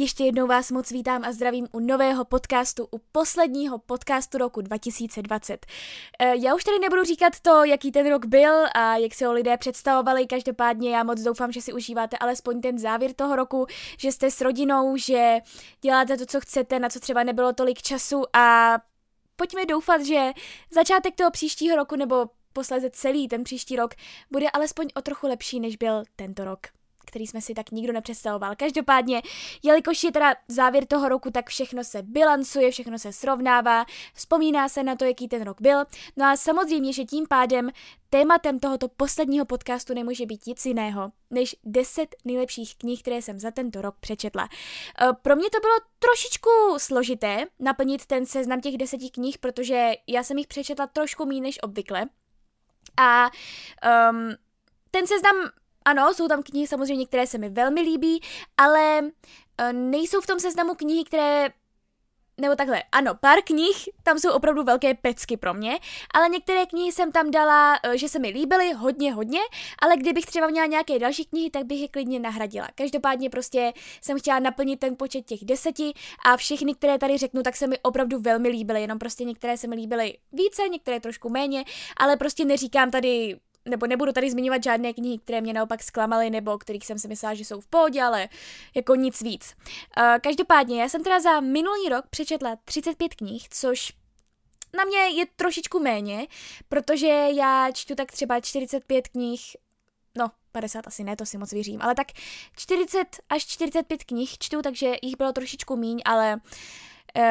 Ještě jednou vás moc vítám a zdravím u nového podcastu, u posledního podcastu roku 2020. E, já už tady nebudu říkat to, jaký ten rok byl a jak se ho lidé představovali, každopádně já moc doufám, že si užíváte alespoň ten závěr toho roku, že jste s rodinou, že děláte to, co chcete, na co třeba nebylo tolik času. A pojďme doufat, že začátek toho příštího roku nebo posledně celý ten příští rok bude alespoň o trochu lepší, než byl tento rok který jsme si tak nikdo nepředstavoval. Každopádně, jelikož je teda závěr toho roku, tak všechno se bilancuje, všechno se srovnává, vzpomíná se na to, jaký ten rok byl. No a samozřejmě, že tím pádem tématem tohoto posledního podcastu nemůže být nic jiného, než 10 nejlepších knih, které jsem za tento rok přečetla. E, pro mě to bylo trošičku složité naplnit ten seznam těch deseti knih, protože já jsem jich přečetla trošku méně než obvykle. A um, ten seznam ano, jsou tam knihy samozřejmě, které se mi velmi líbí, ale uh, nejsou v tom seznamu knihy, které nebo takhle, ano, pár knih, tam jsou opravdu velké pecky pro mě, ale některé knihy jsem tam dala, eh, že se mi líbily hodně, hodně, ale kdybych třeba měla nějaké další knihy, tak bych je klidně nahradila. Každopádně prostě jsem chtěla naplnit ten počet těch deseti a všechny, které tady řeknu, tak se mi opravdu velmi líbily, jenom prostě některé se mi líbily více, některé trošku méně, ale prostě neříkám tady nebo nebudu tady zmiňovat žádné knihy, které mě naopak zklamaly, nebo kterých jsem si myslela, že jsou v pohodě, ale jako nic víc. Uh, každopádně, já jsem teda za minulý rok přečetla 35 knih, což na mě je trošičku méně, protože já čtu tak třeba 45 knih, no 50 asi ne, to si moc věřím, ale tak 40 až 45 knih čtu, takže jich bylo trošičku míň, ale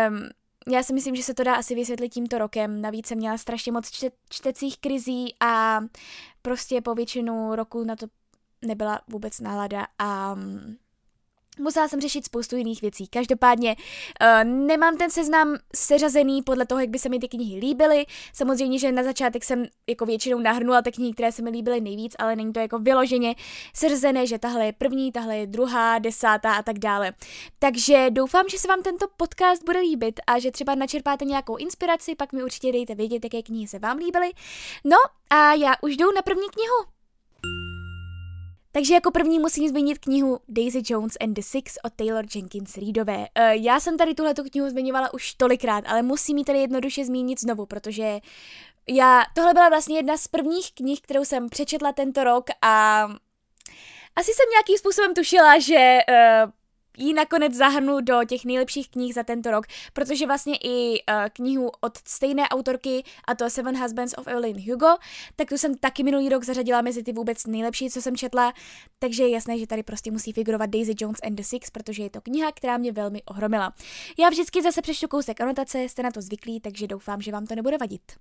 um, já si myslím, že se to dá asi vysvětlit tímto rokem. Navíc jsem měla strašně moc čte- čtecích krizí a prostě po většinu roku na to nebyla vůbec nálada a musela jsem řešit spoustu jiných věcí. Každopádně uh, nemám ten seznam seřazený podle toho, jak by se mi ty knihy líbily. Samozřejmě, že na začátek jsem jako většinou nahrnula ty knihy, které se mi líbily nejvíc, ale není to jako vyloženě seřazené, že tahle je první, tahle je druhá, desátá a tak dále. Takže doufám, že se vám tento podcast bude líbit a že třeba načerpáte nějakou inspiraci, pak mi určitě dejte vědět, jaké knihy se vám líbily. No a já už jdu na první knihu. Takže jako první musím zmínit knihu Daisy Jones and the Six od Taylor Jenkins Reidové. Uh, já jsem tady tuhletu knihu zmiňovala už tolikrát, ale musím ji tady jednoduše zmínit znovu, protože já, tohle byla vlastně jedna z prvních knih, kterou jsem přečetla tento rok a asi jsem nějakým způsobem tušila, že uh, ji nakonec zahrnu do těch nejlepších knih za tento rok, protože vlastně i uh, knihu od stejné autorky, a to Seven Husbands of Evelyn Hugo, tak tu jsem taky minulý rok zařadila mezi ty vůbec nejlepší, co jsem četla, takže je jasné, že tady prostě musí figurovat Daisy Jones and the Six, protože je to kniha, která mě velmi ohromila. Já vždycky zase přečtu kousek anotace, jste na to zvyklí, takže doufám, že vám to nebude vadit.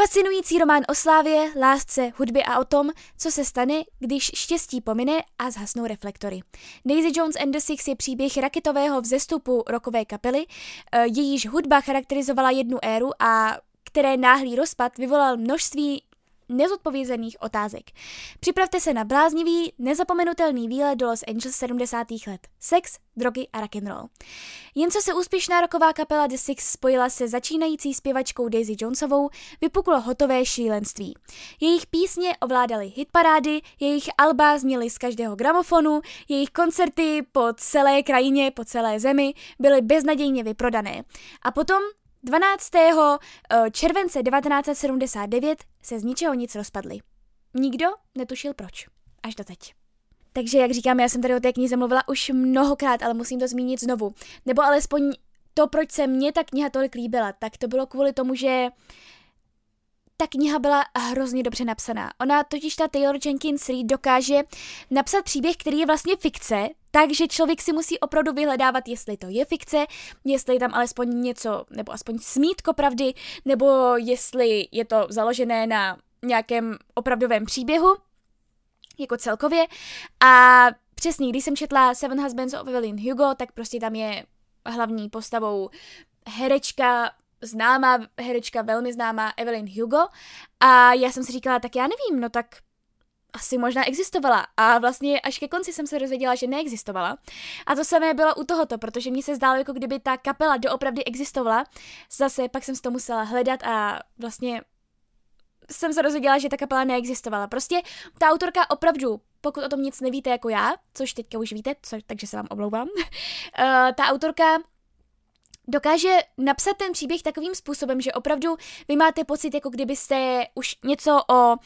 Fascinující román o slávě, lásce, hudbě a o tom, co se stane, když štěstí pomine a zhasnou reflektory. Daisy Jones and the Six je příběh raketového vzestupu rokové kapely, eh, jejíž hudba charakterizovala jednu éru a které náhlý rozpad vyvolal množství nezodpovězených otázek. Připravte se na bláznivý, nezapomenutelný výlet do Los Angeles 70. let. Sex, drogy a rock'n'roll. Jen co se úspěšná roková kapela The Six spojila se začínající zpěvačkou Daisy Jonesovou, vypuklo hotové šílenství. Jejich písně ovládaly hitparády, jejich alba zněly z každého gramofonu, jejich koncerty po celé krajině, po celé zemi byly beznadějně vyprodané. A potom 12. Eh, července 1979 se z ničeho nic rozpadly. Nikdo netušil proč. Až do teď. Takže, jak říkám, já jsem tady o té knize mluvila už mnohokrát, ale musím to zmínit znovu. Nebo alespoň to, proč se mně ta kniha tolik líbila, tak to bylo kvůli tomu, že ta kniha byla hrozně dobře napsaná. Ona totiž ta Taylor Jenkins Reid dokáže napsat příběh, který je vlastně fikce, takže člověk si musí opravdu vyhledávat, jestli to je fikce, jestli je tam alespoň něco, nebo aspoň smítko pravdy, nebo jestli je to založené na nějakém opravdovém příběhu, jako celkově. A přesně, když jsem četla Seven Husbands of Evelyn Hugo, tak prostě tam je hlavní postavou herečka, známá herečka, velmi známá Evelyn Hugo a já jsem si říkala, tak já nevím, no tak asi možná existovala a vlastně až ke konci jsem se dozvěděla, že neexistovala. A to samé bylo u tohoto, protože mi se zdálo, jako kdyby ta kapela doopravdy existovala. Zase pak jsem to musela hledat a vlastně jsem se dozvěděla, že ta kapela neexistovala. Prostě ta autorka opravdu, pokud o tom nic nevíte jako já, což teďka už víte, co, takže se vám omlouvám, uh, ta autorka dokáže napsat ten příběh takovým způsobem, že opravdu vy máte pocit, jako kdybyste už něco o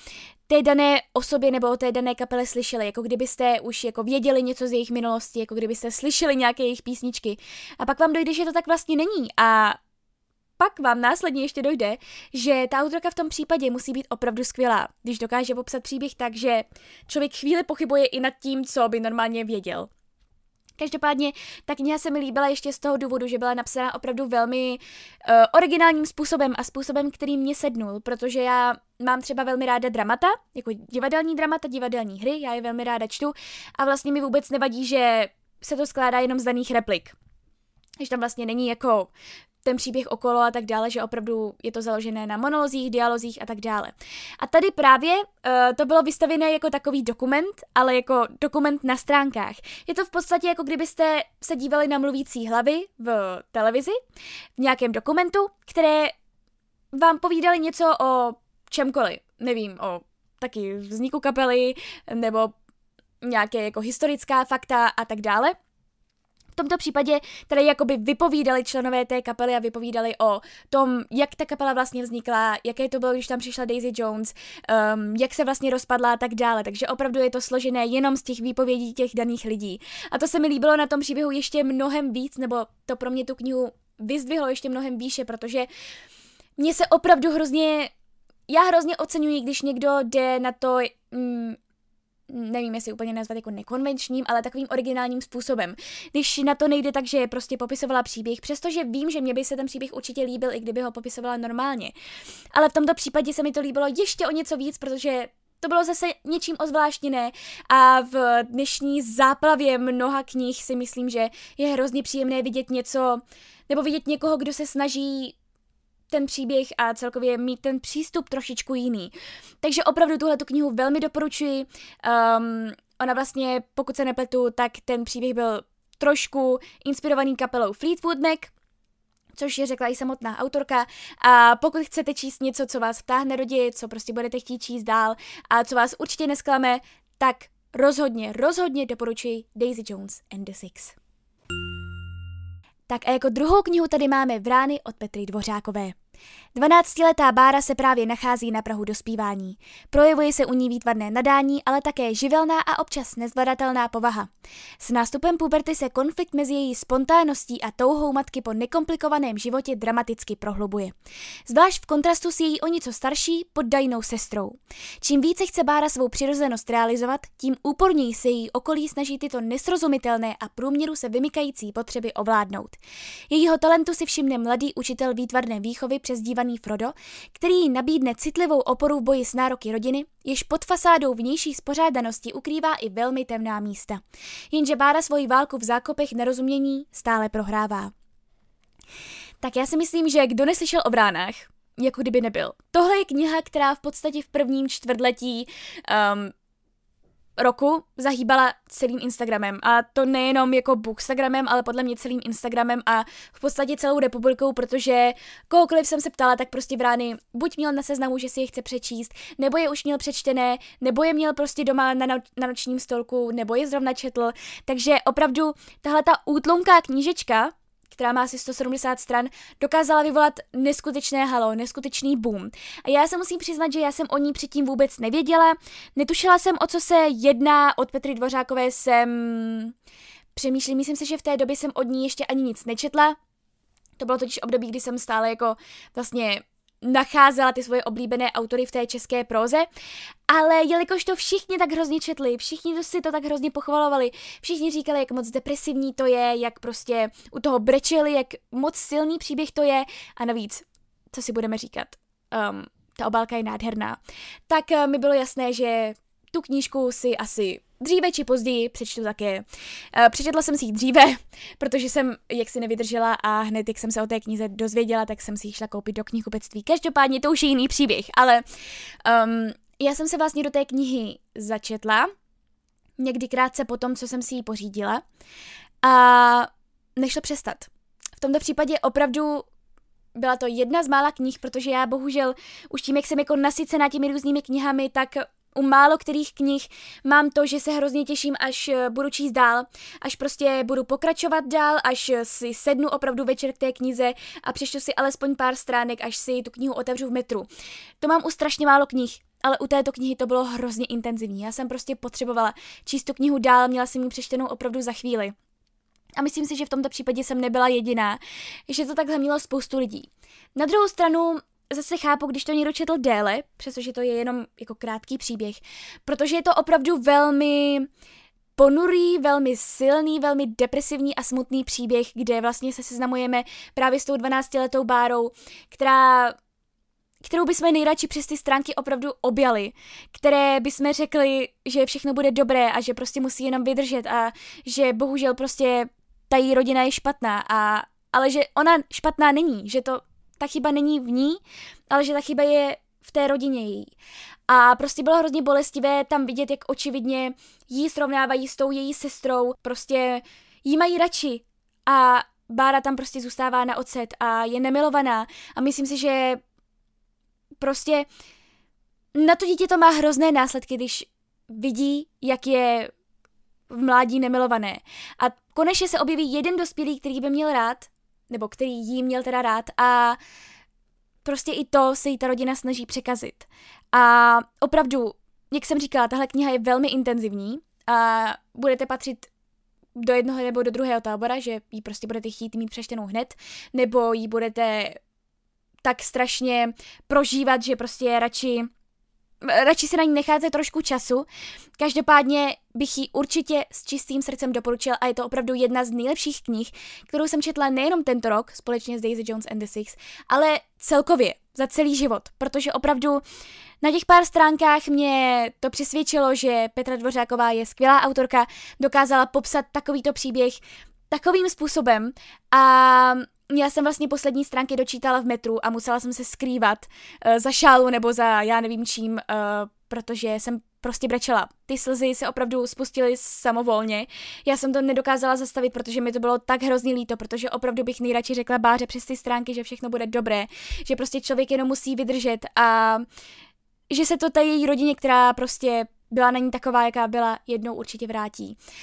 té dané osobě nebo o té dané kapele slyšeli, jako kdybyste už jako věděli něco z jejich minulosti, jako kdybyste slyšeli nějaké jejich písničky. A pak vám dojde, že to tak vlastně není. A pak vám následně ještě dojde, že ta autorka v tom případě musí být opravdu skvělá, když dokáže popsat příběh tak, že člověk chvíli pochybuje i nad tím, co by normálně věděl. Každopádně ta kniha se mi líbila ještě z toho důvodu, že byla napsána opravdu velmi uh, originálním způsobem a způsobem, který mě sednul, protože já mám třeba velmi ráda dramata, jako divadelní dramata, divadelní hry, já je velmi ráda čtu a vlastně mi vůbec nevadí, že se to skládá jenom z daných replik. Že tam vlastně není jako ten příběh okolo a tak dále, že opravdu je to založené na monolozích, dialozích a tak dále. A tady právě uh, to bylo vystavené jako takový dokument, ale jako dokument na stránkách. Je to v podstatě jako kdybyste se dívali na mluvící hlavy v televizi, v nějakém dokumentu, které vám povídali něco o čemkoliv. Nevím, o taky vzniku kapely, nebo nějaké jako historická fakta a tak dále. V tomto případě tady jakoby vypovídali členové té kapely a vypovídali o tom, jak ta kapela vlastně vznikla, jaké to bylo, když tam přišla Daisy Jones, um, jak se vlastně rozpadla a tak dále. Takže opravdu je to složené jenom z těch výpovědí těch daných lidí. A to se mi líbilo na tom příběhu ještě mnohem víc, nebo to pro mě tu knihu vyzdvihlo ještě mnohem výše, protože mě se opravdu hrozně já hrozně oceňuji, když někdo jde na to mm, nevím, jestli úplně nazvat jako nekonvenčním, ale takovým originálním způsobem. Když na to nejde tak, že prostě popisovala příběh, přestože vím, že mě by se ten příběh určitě líbil, i kdyby ho popisovala normálně. Ale v tomto případě se mi to líbilo ještě o něco víc, protože to bylo zase něčím ozvláštněné a v dnešní záplavě mnoha knih si myslím, že je hrozně příjemné vidět něco, nebo vidět někoho, kdo se snaží ten příběh a celkově mít ten přístup trošičku jiný. Takže opravdu tuhle tu knihu velmi doporučuji. Um, ona vlastně, pokud se nepletu, tak ten příběh byl trošku inspirovaný kapelou Fleetwood Mac, což je řekla i samotná autorka. A pokud chcete číst něco, co vás vtáhne do děje, co prostě budete chtít číst dál a co vás určitě nesklame, tak rozhodně, rozhodně doporučuji Daisy Jones and the Six. Tak a jako druhou knihu tady máme Vrány od Petry Dvořákové. Dvanáctiletá Bára se právě nachází na Prahu dospívání. Projevuje se u ní výtvarné nadání, ale také živelná a občas nezvladatelná povaha. S nástupem puberty se konflikt mezi její spontánností a touhou matky po nekomplikovaném životě dramaticky prohlubuje. Zvlášť v kontrastu s její o něco starší, poddajnou sestrou. Čím více chce Bára svou přirozenost realizovat, tím úporněji se její okolí snaží tyto nesrozumitelné a průměru se vymykající potřeby ovládnout. Jejího talentu si všimne mladý učitel výtvarné výchovy přezdívaný Frodo, který jí nabídne citlivou oporu v boji s nároky rodiny, jež pod fasádou vnější spořádanosti ukrývá i velmi temná místa. Jenže Bára svoji válku v zákopech nerozumění stále prohrává. Tak já si myslím, že kdo neslyšel o bránách, jako kdyby nebyl. Tohle je kniha, která v podstatě v prvním čtvrtletí um, roku zahýbala celým Instagramem. A to nejenom jako Bookstagramem, ale podle mě celým Instagramem a v podstatě celou republikou, protože kohokoliv jsem se ptala, tak prostě Brány buď měl na seznamu, že si je chce přečíst, nebo je už měl přečtené, nebo je měl prostě doma na, no, na nočním stolku, nebo je zrovna četl. Takže opravdu tahle ta útlunká knížečka, která má asi 170 stran, dokázala vyvolat neskutečné halo, neskutečný boom. A já se musím přiznat, že já jsem o ní předtím vůbec nevěděla, netušila jsem, o co se jedná, od Petry Dvořákové jsem přemýšlím, myslím si, že v té době jsem od ní ještě ani nic nečetla, to bylo totiž období, kdy jsem stále jako vlastně nacházela ty svoje oblíbené autory v té české proze, ale jelikož to všichni tak hrozně četli, všichni si to tak hrozně pochvalovali, všichni říkali, jak moc depresivní to je, jak prostě u toho brečeli, jak moc silný příběh to je a navíc, co si budeme říkat, um, ta obálka je nádherná, tak uh, mi bylo jasné, že tu knížku si asi dříve či později přečtu také. Uh, přečetla jsem si ji dříve, protože jsem jak si nevydržela a hned, jak jsem se o té knize dozvěděla, tak jsem si ji šla koupit do knihkupectví. Každopádně to už je jiný příběh, ale um, já jsem se vlastně do té knihy začetla, někdy krátce po tom, co jsem si ji pořídila a nešlo přestat. V tomto případě opravdu byla to jedna z mála knih, protože já bohužel už tím, jak jsem jako nasycená těmi různými knihami, tak u málo kterých knih mám to, že se hrozně těším, až eh, budu číst dál, až prostě budu pokračovat dál, až si sednu opravdu večer k té knize a přečtu si alespoň pár stránek, až si tu knihu otevřu v metru. To mám u strašně málo knih, ale u této knihy to bylo hrozně intenzivní. Já jsem prostě potřebovala číst tu knihu dál, měla jsem ji přečtenou opravdu za chvíli. A myslím si, že v tomto případě jsem nebyla jediná, že to takhle mělo spoustu lidí. Na druhou stranu zase chápu, když to někdo četl déle, přestože to je jenom jako krátký příběh, protože je to opravdu velmi ponurý, velmi silný, velmi depresivní a smutný příběh, kde vlastně se seznamujeme právě s tou 12-letou Bárou, která kterou bychom nejradši přes ty stránky opravdu objali, které bychom řekli, že všechno bude dobré a že prostě musí jenom vydržet a že bohužel prostě ta její rodina je špatná, a, ale že ona špatná není, že to ta chyba není v ní, ale že ta chyba je v té rodině její. A prostě bylo hrozně bolestivé tam vidět, jak očividně jí srovnávají s tou její sestrou, prostě jí mají radši a Bára tam prostě zůstává na ocet a je nemilovaná a myslím si, že prostě na to dítě to má hrozné následky, když vidí, jak je v mládí nemilované. A konečně se objeví jeden dospělý, který by měl rád, nebo který jí měl teda rád a prostě i to se jí ta rodina snaží překazit. A opravdu, jak jsem říkala, tahle kniha je velmi intenzivní a budete patřit do jednoho nebo do druhého tábora, že ji prostě budete chtít mít přeštěnou hned, nebo ji budete tak strašně prožívat, že prostě radši radši si na ní necháte trošku času. Každopádně bych ji určitě s čistým srdcem doporučil a je to opravdu jedna z nejlepších knih, kterou jsem četla nejenom tento rok společně s Daisy Jones and the Six, ale celkově za celý život, protože opravdu na těch pár stránkách mě to přesvědčilo, že Petra Dvořáková je skvělá autorka, dokázala popsat takovýto příběh takovým způsobem a já jsem vlastně poslední stránky dočítala v metru a musela jsem se skrývat uh, za šálu nebo za já nevím čím, uh, protože jsem prostě brečela. Ty slzy se opravdu spustily samovolně. Já jsem to nedokázala zastavit, protože mi to bylo tak hrozně líto, protože opravdu bych nejradši řekla Báře přes ty stránky, že všechno bude dobré, že prostě člověk jenom musí vydržet a že se to té její rodině, která prostě byla na ní taková, jaká byla, jednou určitě vrátí. Uh,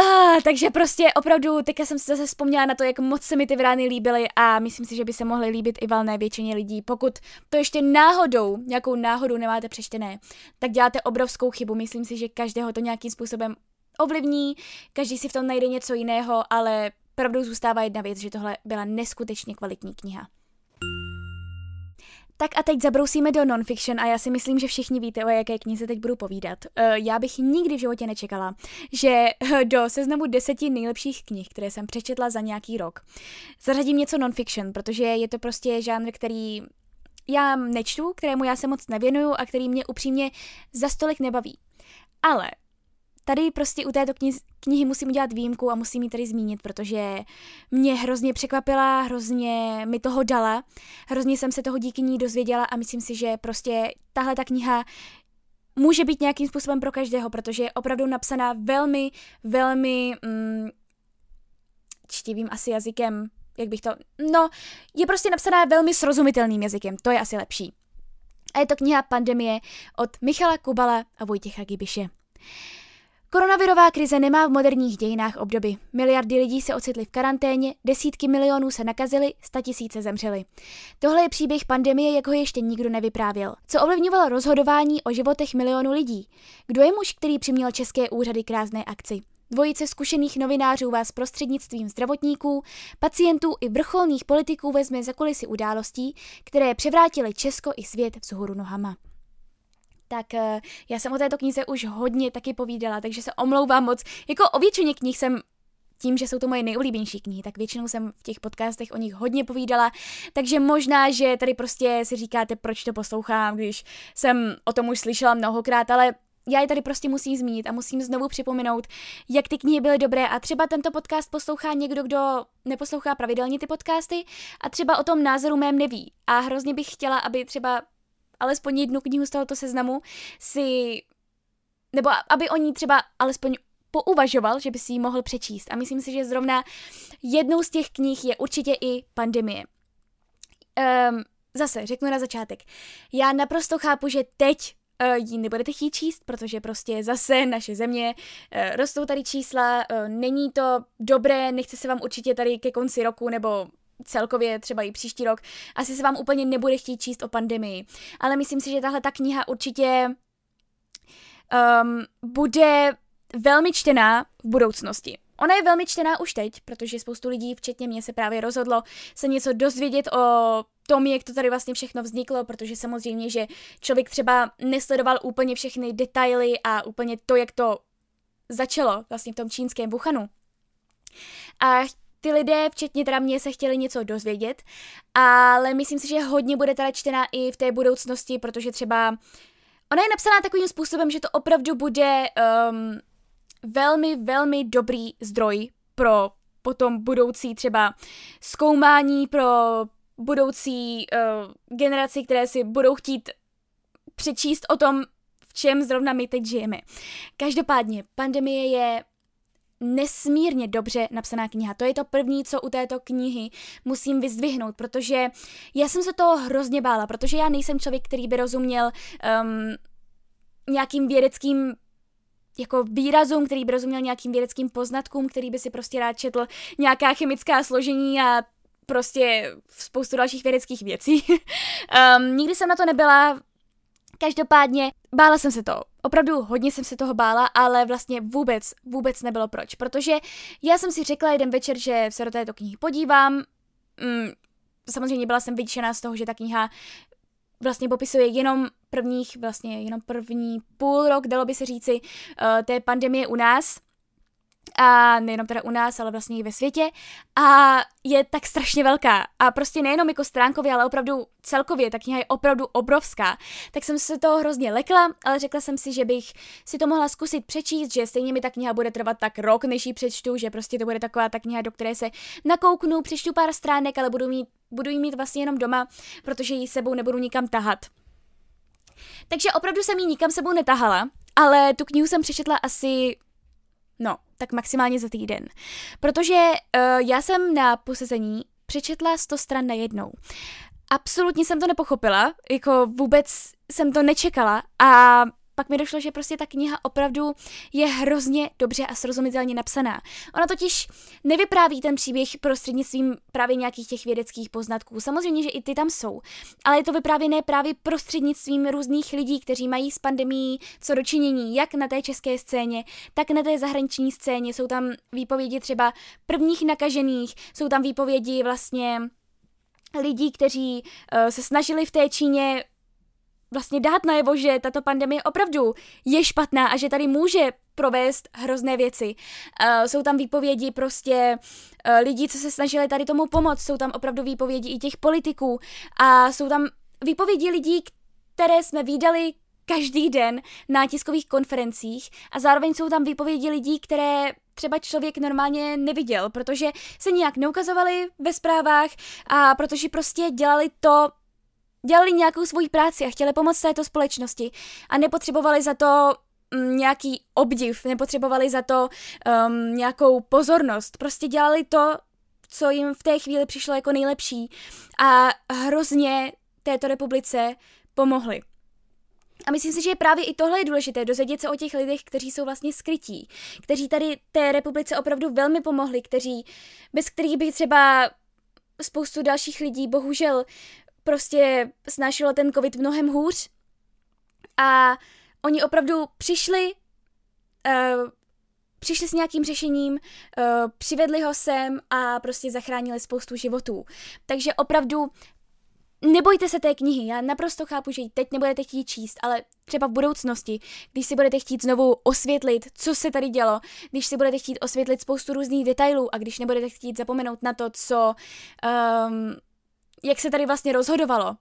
Ah, takže prostě opravdu, teďka jsem se zase vzpomněla na to, jak moc se mi ty vrány líbily a myslím si, že by se mohly líbit i valné většině lidí. Pokud to ještě náhodou, nějakou náhodou nemáte přečtené, tak děláte obrovskou chybu. Myslím si, že každého to nějakým způsobem ovlivní, každý si v tom najde něco jiného, ale pravdou zůstává jedna věc, že tohle byla neskutečně kvalitní kniha. Tak a teď zabrousíme do nonfiction a já si myslím, že všichni víte, o jaké knize teď budu povídat. Eh, já bych nikdy v životě nečekala, že eh, do seznamu deseti nejlepších knih, které jsem přečetla za nějaký rok, zařadím něco nonfiction, protože je to prostě žánr, který já nečtu, kterému já se moc nevěnuju a který mě upřímně za stolik nebaví. Ale tady prostě u této knihy, knihy musím udělat výjimku a musím ji tady zmínit, protože mě hrozně překvapila, hrozně mi toho dala, hrozně jsem se toho díky ní dozvěděla a myslím si, že prostě tahle ta kniha může být nějakým způsobem pro každého, protože je opravdu napsaná velmi, velmi mm, čtivým asi jazykem, jak bych to, no, je prostě napsaná velmi srozumitelným jazykem, to je asi lepší. A je to kniha Pandemie od Michala Kubala a Vojtěcha Gibiše. Koronavirová krize nemá v moderních dějinách obdoby. Miliardy lidí se ocitly v karanténě, desítky milionů se nakazily, tisíce zemřely. Tohle je příběh pandemie, jak ho ještě nikdo nevyprávěl. Co ovlivňovalo rozhodování o životech milionů lidí? Kdo je muž, který přiměl české úřady k rázné akci? Dvojice zkušených novinářů vás prostřednictvím zdravotníků, pacientů i vrcholných politiků vezme za kulisy událostí, které převrátily Česko i svět vzhůru nohama tak uh, já jsem o této knize už hodně taky povídala, takže se omlouvám moc. Jako o většině knih jsem tím, že jsou to moje nejoblíbenější knihy, tak většinou jsem v těch podcastech o nich hodně povídala, takže možná, že tady prostě si říkáte, proč to poslouchám, když jsem o tom už slyšela mnohokrát, ale já je tady prostě musím zmínit a musím znovu připomenout, jak ty knihy byly dobré a třeba tento podcast poslouchá někdo, kdo neposlouchá pravidelně ty podcasty a třeba o tom názoru mém neví. A hrozně bych chtěla, aby třeba alespoň jednu knihu z tohoto seznamu si, nebo aby oni třeba alespoň pouvažoval, že by si ji mohl přečíst. A myslím si, že zrovna jednou z těch knih je určitě i Pandemie. Um, zase řeknu na začátek. Já naprosto chápu, že teď uh, ji nebudete chtít číst, protože prostě zase naše země, uh, rostou tady čísla, uh, není to dobré, nechce se vám určitě tady ke konci roku nebo celkově třeba i příští rok, asi se vám úplně nebude chtít číst o pandemii. Ale myslím si, že tahle ta kniha určitě um, bude velmi čtená v budoucnosti. Ona je velmi čtená už teď, protože spoustu lidí, včetně mě, se právě rozhodlo se něco dozvědět o tom, jak to tady vlastně všechno vzniklo, protože samozřejmě, že člověk třeba nesledoval úplně všechny detaily a úplně to, jak to začalo vlastně v tom čínském Wuhanu. A ty lidé, včetně teda mě, se chtěli něco dozvědět, ale myslím si, že hodně bude teda čtená i v té budoucnosti, protože třeba ona je napsaná takovým způsobem, že to opravdu bude um, velmi, velmi dobrý zdroj pro potom budoucí třeba zkoumání, pro budoucí uh, generaci, které si budou chtít přečíst o tom, v čem zrovna my teď žijeme. Každopádně, pandemie je nesmírně dobře napsaná kniha. To je to první, co u této knihy musím vyzdvihnout, protože já jsem se toho hrozně bála, protože já nejsem člověk, který by rozuměl um, nějakým vědeckým jako výrazům, který by rozuměl nějakým vědeckým poznatkům, který by si prostě rád četl nějaká chemická složení a prostě spoustu dalších vědeckých věcí. um, nikdy jsem na to nebyla, každopádně bála jsem se toho. Opravdu hodně jsem se toho bála, ale vlastně vůbec, vůbec nebylo proč, protože já jsem si řekla jeden večer, že se do této knihy podívám, mm, samozřejmě byla jsem vyděšená z toho, že ta kniha vlastně popisuje jenom prvních, vlastně jenom první půl rok, dalo by se říci, uh, té pandemie u nás, a nejenom teda u nás, ale vlastně i ve světě. A je tak strašně velká. A prostě nejenom jako stránkově, ale opravdu celkově, ta kniha je opravdu obrovská, tak jsem se toho hrozně lekla, ale řekla jsem si, že bych si to mohla zkusit přečíst, že stejně mi ta kniha bude trvat tak rok, než ji přečtu, že prostě to bude taková ta kniha, do které se nakouknu, přečtu pár stránek, ale budu, mít, budu jí mít vlastně jenom doma, protože ji sebou nebudu nikam tahat. Takže opravdu jsem ji nikam sebou netahala, ale tu knihu jsem přečetla asi, no, tak maximálně za týden. Protože uh, já jsem na posezení přečetla 100 stran na jednou. Absolutně jsem to nepochopila, jako vůbec jsem to nečekala a pak mi došlo, že prostě ta kniha opravdu je hrozně dobře a srozumitelně napsaná. Ona totiž nevypráví ten příběh prostřednictvím právě nějakých těch vědeckých poznatků. Samozřejmě, že i ty tam jsou, ale je to vyprávěné právě prostřednictvím různých lidí, kteří mají s pandemí co dočinění, jak na té české scéně, tak na té zahraniční scéně. Jsou tam výpovědi třeba prvních nakažených, jsou tam výpovědi vlastně lidí, kteří uh, se snažili v té Číně vlastně dát najevo, že tato pandemie opravdu je špatná a že tady může provést hrozné věci. Uh, jsou tam výpovědi prostě uh, lidí, co se snažili tady tomu pomoct, jsou tam opravdu výpovědi i těch politiků. A jsou tam výpovědi lidí, které jsme viděli každý den na tiskových konferencích. A zároveň jsou tam výpovědi lidí, které třeba člověk normálně neviděl, protože se nijak neukazovali ve zprávách a protože prostě dělali to, dělali nějakou svoji práci a chtěli pomoct této společnosti a nepotřebovali za to mm, nějaký obdiv, nepotřebovali za to um, nějakou pozornost. Prostě dělali to, co jim v té chvíli přišlo jako nejlepší a hrozně této republice pomohli. A myslím si, že právě i tohle je důležité, dozvědět se o těch lidech, kteří jsou vlastně skrytí, kteří tady té republice opravdu velmi pomohli, kteří, bez kterých by třeba spoustu dalších lidí bohužel prostě snášelo ten covid mnohem hůř. A oni opravdu přišli, uh, přišli s nějakým řešením, uh, přivedli ho sem a prostě zachránili spoustu životů. Takže opravdu nebojte se té knihy, já naprosto chápu, že ji teď nebudete chtít číst, ale třeba v budoucnosti, když si budete chtít znovu osvětlit, co se tady dělo, když si budete chtít osvětlit spoustu různých detailů a když nebudete chtít zapomenout na to, co um, jak se tady vlastně rozhodovalo.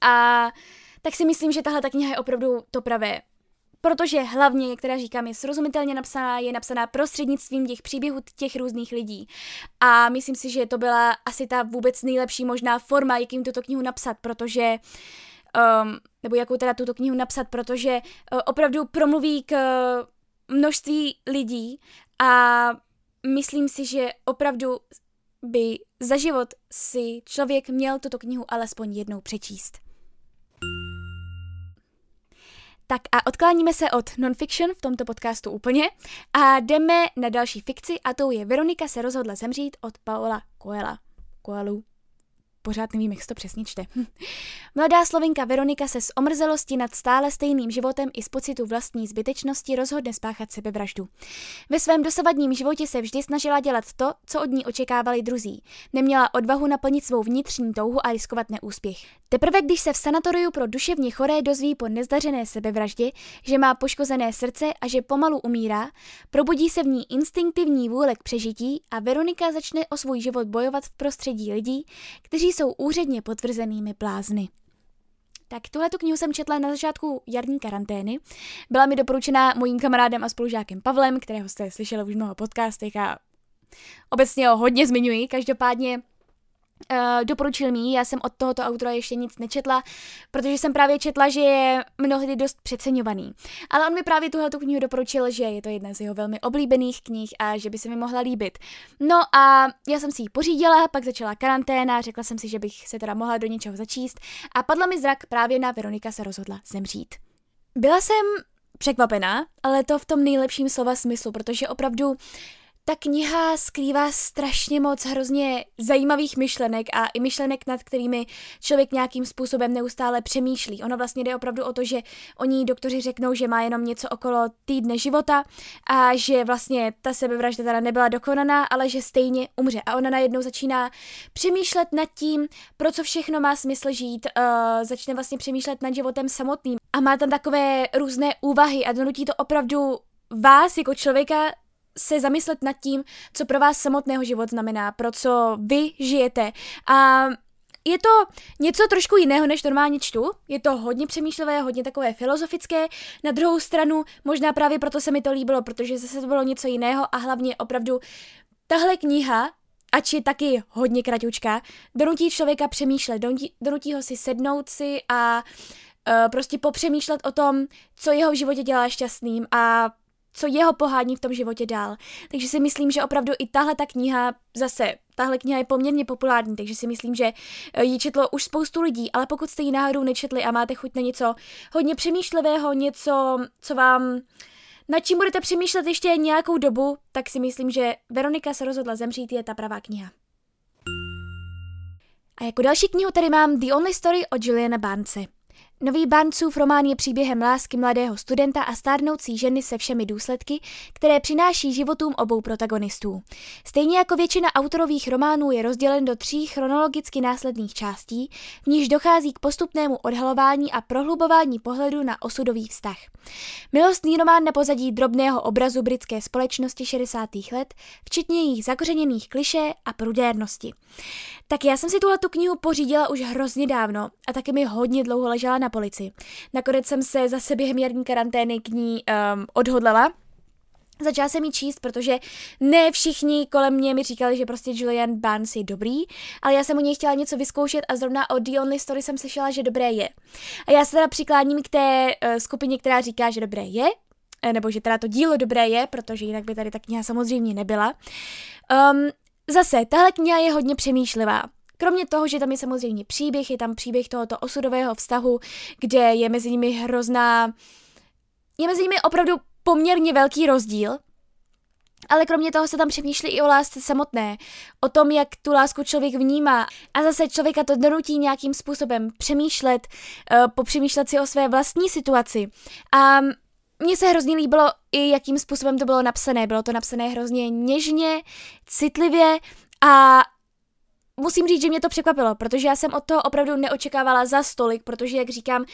A tak si myslím, že tahle ta kniha je opravdu to pravé. protože hlavně, jak teda říkám, je srozumitelně napsaná, je napsaná prostřednictvím těch příběhů těch různých lidí. A myslím si, že to byla asi ta vůbec nejlepší možná forma, jakým tuto knihu napsat, protože um, nebo jakou teda tuto knihu napsat, protože uh, opravdu promluví k uh, množství lidí a myslím si, že opravdu by za život si člověk měl tuto knihu alespoň jednou přečíst. Tak a odkláníme se od non-fiction v tomto podcastu úplně a jdeme na další fikci a tou je Veronika se rozhodla zemřít od Paola Coela. Coelu pořád nevím, jak se to přesně čte. Mladá slovinka Veronika se z omrzelosti nad stále stejným životem i z pocitu vlastní zbytečnosti rozhodne spáchat sebevraždu. Ve svém dosavadním životě se vždy snažila dělat to, co od ní očekávali druzí. Neměla odvahu naplnit svou vnitřní touhu a riskovat neúspěch. Teprve když se v sanatoriu pro duševně choré dozví po nezdařené sebevraždě, že má poškozené srdce a že pomalu umírá, probudí se v ní instinktivní vůle k přežití a Veronika začne o svůj život bojovat v prostředí lidí, kteří jsou úředně potvrzenými blázny. Tak tuhle knihu jsem četla na začátku jarní karantény. Byla mi doporučena mojím kamarádem a spolužákem Pavlem, kterého jste slyšeli už v mnoha podcastech a obecně ho hodně zmiňuji. Každopádně Uh, doporučil mi, já jsem od tohoto autora ještě nic nečetla, protože jsem právě četla, že je mnohdy dost přeceňovaný. Ale on mi právě tuhle knihu doporučil, že je to jedna z jeho velmi oblíbených knih a že by se mi mohla líbit. No a já jsem si ji pořídila, pak začala karanténa, řekla jsem si, že bych se teda mohla do něčeho začíst a padla mi zrak právě na Veronika se rozhodla zemřít. Byla jsem překvapená, ale to v tom nejlepším slova smyslu, protože opravdu ta kniha skrývá strašně moc hrozně zajímavých myšlenek a i myšlenek, nad kterými člověk nějakým způsobem neustále přemýšlí. Ono vlastně jde opravdu o to, že oni doktoři řeknou, že má jenom něco okolo týdne života a že vlastně ta sebevražda teda nebyla dokonaná, ale že stejně umře. A ona najednou začíná přemýšlet nad tím, pro co všechno má smysl žít, uh, začne vlastně přemýšlet nad životem samotným a má tam takové různé úvahy a donutí to opravdu vás jako člověka se zamyslet nad tím, co pro vás samotného život znamená, pro co vy žijete. A je to něco trošku jiného, než normálně čtu. Je to hodně přemýšlivé, hodně takové filozofické. Na druhou stranu, možná právě proto se mi to líbilo, protože zase to bylo něco jiného a hlavně opravdu tahle kniha, ač je taky hodně kratučká, donutí člověka přemýšlet, donutí, donutí ho si sednout si a uh, prostě popřemýšlet o tom, co jeho v životě dělá šťastným a co jeho pohádní v tom životě dál. Takže si myslím, že opravdu i tahle ta kniha, zase, tahle kniha je poměrně populární, takže si myslím, že eh, ji četlo už spoustu lidí, ale pokud jste ji náhodou nečetli a máte chuť na něco hodně přemýšlivého, něco, co vám nad čím budete přemýšlet ještě nějakou dobu, tak si myslím, že Veronika se rozhodla zemřít je ta pravá kniha. A jako další knihu tady mám The Only Story od Juliana Barnese. Nový Barncův román je příběhem lásky mladého studenta a stárnoucí ženy se všemi důsledky, které přináší životům obou protagonistů. Stejně jako většina autorových románů je rozdělen do tří chronologicky následných částí, v níž dochází k postupnému odhalování a prohlubování pohledu na osudový vztah. Milostný román na pozadí drobného obrazu britské společnosti 60. let, včetně jejich zakořeněných kliše a prudérnosti. Tak já jsem si tuhle tu knihu pořídila už hrozně dávno a taky mi hodně dlouho ležela na polici. Nakonec jsem se zase během jarní karantény k ní um, odhodlala, Začala jsem ji číst, protože ne všichni kolem mě mi říkali, že prostě Julian Barnes je dobrý, ale já jsem u něj chtěla něco vyzkoušet a zrovna o The Only Story jsem slyšela, že dobré je. A já se teda přikláním k té uh, skupině, která říká, že dobré je, eh, nebo že teda to dílo dobré je, protože jinak by tady ta kniha samozřejmě nebyla. Um, zase, tahle kniha je hodně přemýšlivá. Kromě toho, že tam je samozřejmě příběh, je tam příběh tohoto osudového vztahu, kde je mezi nimi hrozná, je mezi nimi opravdu poměrně velký rozdíl, ale kromě toho se tam přemýšlí i o lásce samotné, o tom, jak tu lásku člověk vnímá. A zase člověka to donutí nějakým způsobem přemýšlet, uh, popřemýšlet si o své vlastní situaci. A mně se hrozně líbilo i jakým způsobem to bylo napsané. Bylo to napsané hrozně něžně, citlivě a musím říct, že mě to překvapilo, protože já jsem od toho opravdu neočekávala za stolik, protože, jak říkám,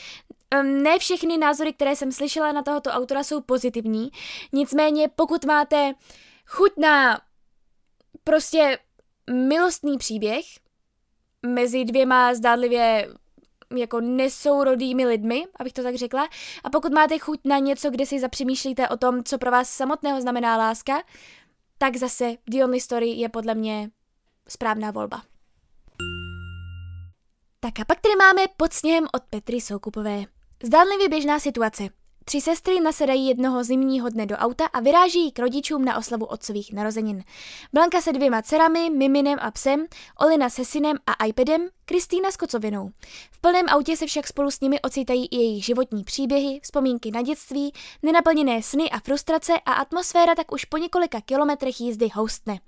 ne všechny názory, které jsem slyšela na tohoto autora, jsou pozitivní. Nicméně, pokud máte chuť na prostě milostný příběh mezi dvěma zdádlivě jako nesourodými lidmi, abych to tak řekla. A pokud máte chuť na něco, kde si zapřemýšlíte o tom, co pro vás samotného znamená láska, tak zase The Only Story je podle mě správná volba. Tak a pak tady máme pod sněhem od Petry Soukupové. Zdánlivě běžná situace. Tři sestry nasedají jednoho zimního dne do auta a vyráží k rodičům na oslavu otcových narozenin. Blanka se dvěma dcerami, Miminem a psem, Olina se synem a iPadem, Kristýna s kocovinou. V plném autě se však spolu s nimi ocitají i jejich životní příběhy, vzpomínky na dětství, nenaplněné sny a frustrace a atmosféra tak už po několika kilometrech jízdy houstne.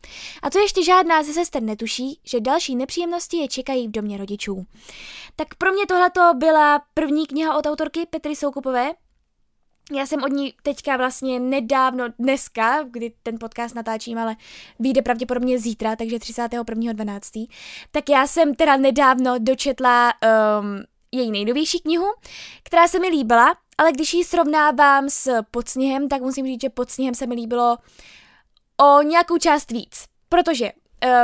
A to ještě žádná ze sester netuší, že další nepříjemnosti je čekají v domě rodičů. Tak pro mě tohleto byla první kniha od autorky Petry Soukupové, já jsem od ní teďka vlastně nedávno, dneska, kdy ten podcast natáčím, ale vyjde pravděpodobně zítra, takže 31.12. Tak já jsem teda nedávno dočetla um, její nejnovější knihu, která se mi líbila, ale když ji srovnávám s Podsněhem, tak musím říct, že Podsněhem se mi líbilo o nějakou část víc. Protože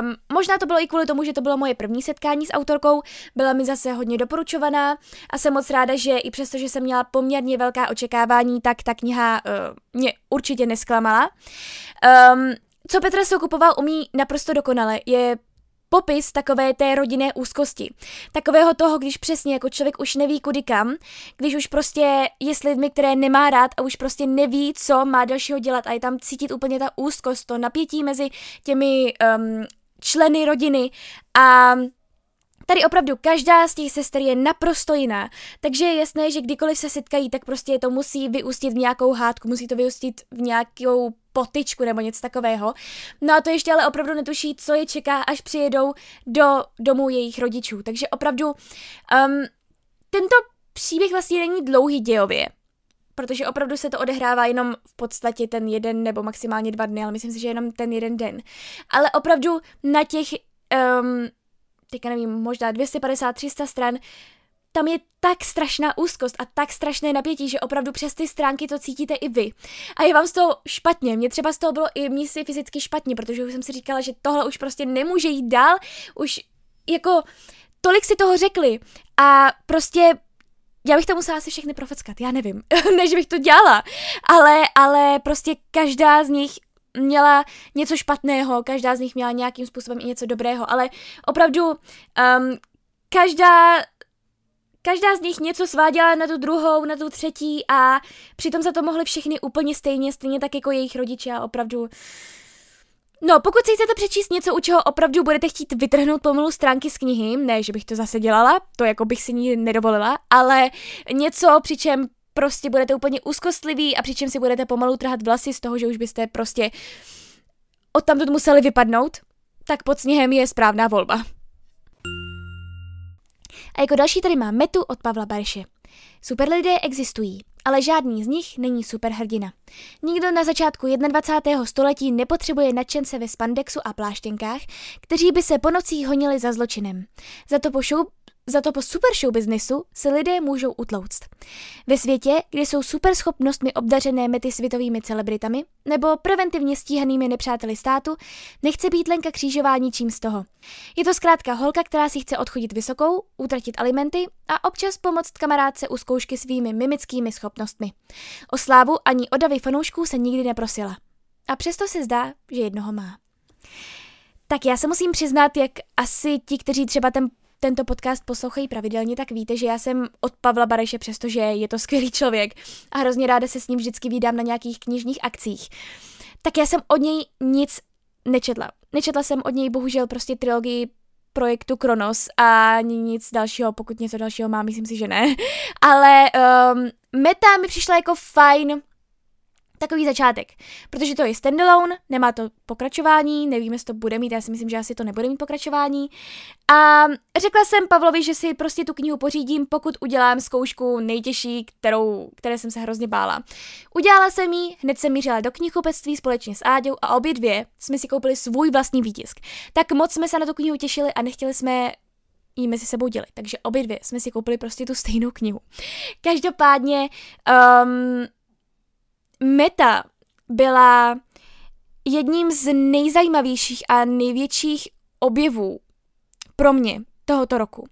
Um, možná to bylo i kvůli tomu, že to bylo moje první setkání s autorkou, byla mi zase hodně doporučovaná a jsem moc ráda, že i přesto, že jsem měla poměrně velká očekávání, tak ta kniha uh, mě určitě nesklamala. Um, co Petra Soukupová umí naprosto dokonale, je popis takové té rodinné úzkosti. Takového toho, když přesně jako člověk už neví kudy kam, když už prostě je s lidmi, které nemá rád a už prostě neví, co má dalšího dělat a je tam cítit úplně ta úzkost, to napětí mezi těmi um, členy rodiny a Tady opravdu každá z těch sester je naprosto jiná, takže je jasné, že kdykoliv se setkají, tak prostě to musí vyústit v nějakou hádku, musí to vyústit v nějakou potyčku nebo něco takového. No a to ještě ale opravdu netuší, co je čeká, až přijedou do domu jejich rodičů. Takže opravdu um, tento příběh vlastně není dlouhý dějově, protože opravdu se to odehrává jenom v podstatě ten jeden nebo maximálně dva dny, ale myslím si, že jenom ten jeden den. Ale opravdu na těch, um, teďka nevím, možná 250-300 stran tam je tak strašná úzkost a tak strašné napětí, že opravdu přes ty stránky to cítíte i vy. A je vám z toho špatně. Mně třeba z toho bylo i mně si fyzicky špatně, protože už jsem si říkala, že tohle už prostě nemůže jít dál. Už jako tolik si toho řekli a prostě já bych to musela asi všechny profeckat, já nevím, než bych to dělala, ale, ale prostě každá z nich měla něco špatného, každá z nich měla nějakým způsobem i něco dobrého, ale opravdu um, každá Každá z nich něco sváděla na tu druhou, na tu třetí a přitom za to mohli všechny úplně stejně, stejně tak jako jejich rodiče a opravdu... No, pokud si chcete přečíst něco, u čeho opravdu budete chtít vytrhnout pomalu stránky z knihy, ne, že bych to zase dělala, to jako bych si ní nedovolila, ale něco, při čem prostě budete úplně úzkostliví a přičem si budete pomalu trhat vlasy z toho, že už byste prostě odtamtud museli vypadnout, tak pod sněhem je správná volba. A jako další tady má Metu od Pavla Barše. Superlidé existují, ale žádný z nich není superhrdina. Nikdo na začátku 21. století nepotřebuje nadšence ve spandexu a pláštěnkách, kteří by se po nocích honili za zločinem. Za to po show, za to po super show businessu se lidé můžou utlouct. Ve světě, kde jsou super schopnostmi obdařené mety světovými celebritami nebo preventivně stíhanými nepřáteli státu, nechce být Lenka Křížová ničím z toho. Je to zkrátka holka, která si chce odchodit vysokou, utratit alimenty a občas pomoct kamarádce u zkoušky svými mimickými schopnostmi. O slávu ani o davy fanoušků se nikdy neprosila. A přesto se zdá, že jednoho má. Tak já se musím přiznat, jak asi ti, kteří třeba ten tento podcast poslouchají pravidelně, tak víte, že já jsem od Pavla Bareše, přestože je to skvělý člověk a hrozně ráda se s ním vždycky vídám na nějakých knižních akcích, tak já jsem od něj nic nečetla. Nečetla jsem od něj bohužel prostě trilogii projektu Kronos a nic dalšího, pokud něco dalšího má, myslím si, že ne. Ale um, meta mi přišla jako fajn takový začátek, protože to je standalone, nemá to pokračování, nevíme, jestli to bude mít, já si myslím, že asi to nebude mít pokračování. A řekla jsem Pavlovi, že si prostě tu knihu pořídím, pokud udělám zkoušku nejtěžší, kterou, které jsem se hrozně bála. Udělala jsem ji, hned jsem mířila do knihkupectví společně s Áďou a obě dvě jsme si koupili svůj vlastní výtisk. Tak moc jsme se na tu knihu těšili a nechtěli jsme jí mezi sebou dělit. Takže obě dvě jsme si koupili prostě tu stejnou knihu. Každopádně um, Meta byla jedním z nejzajímavějších a největších objevů pro mě tohoto roku.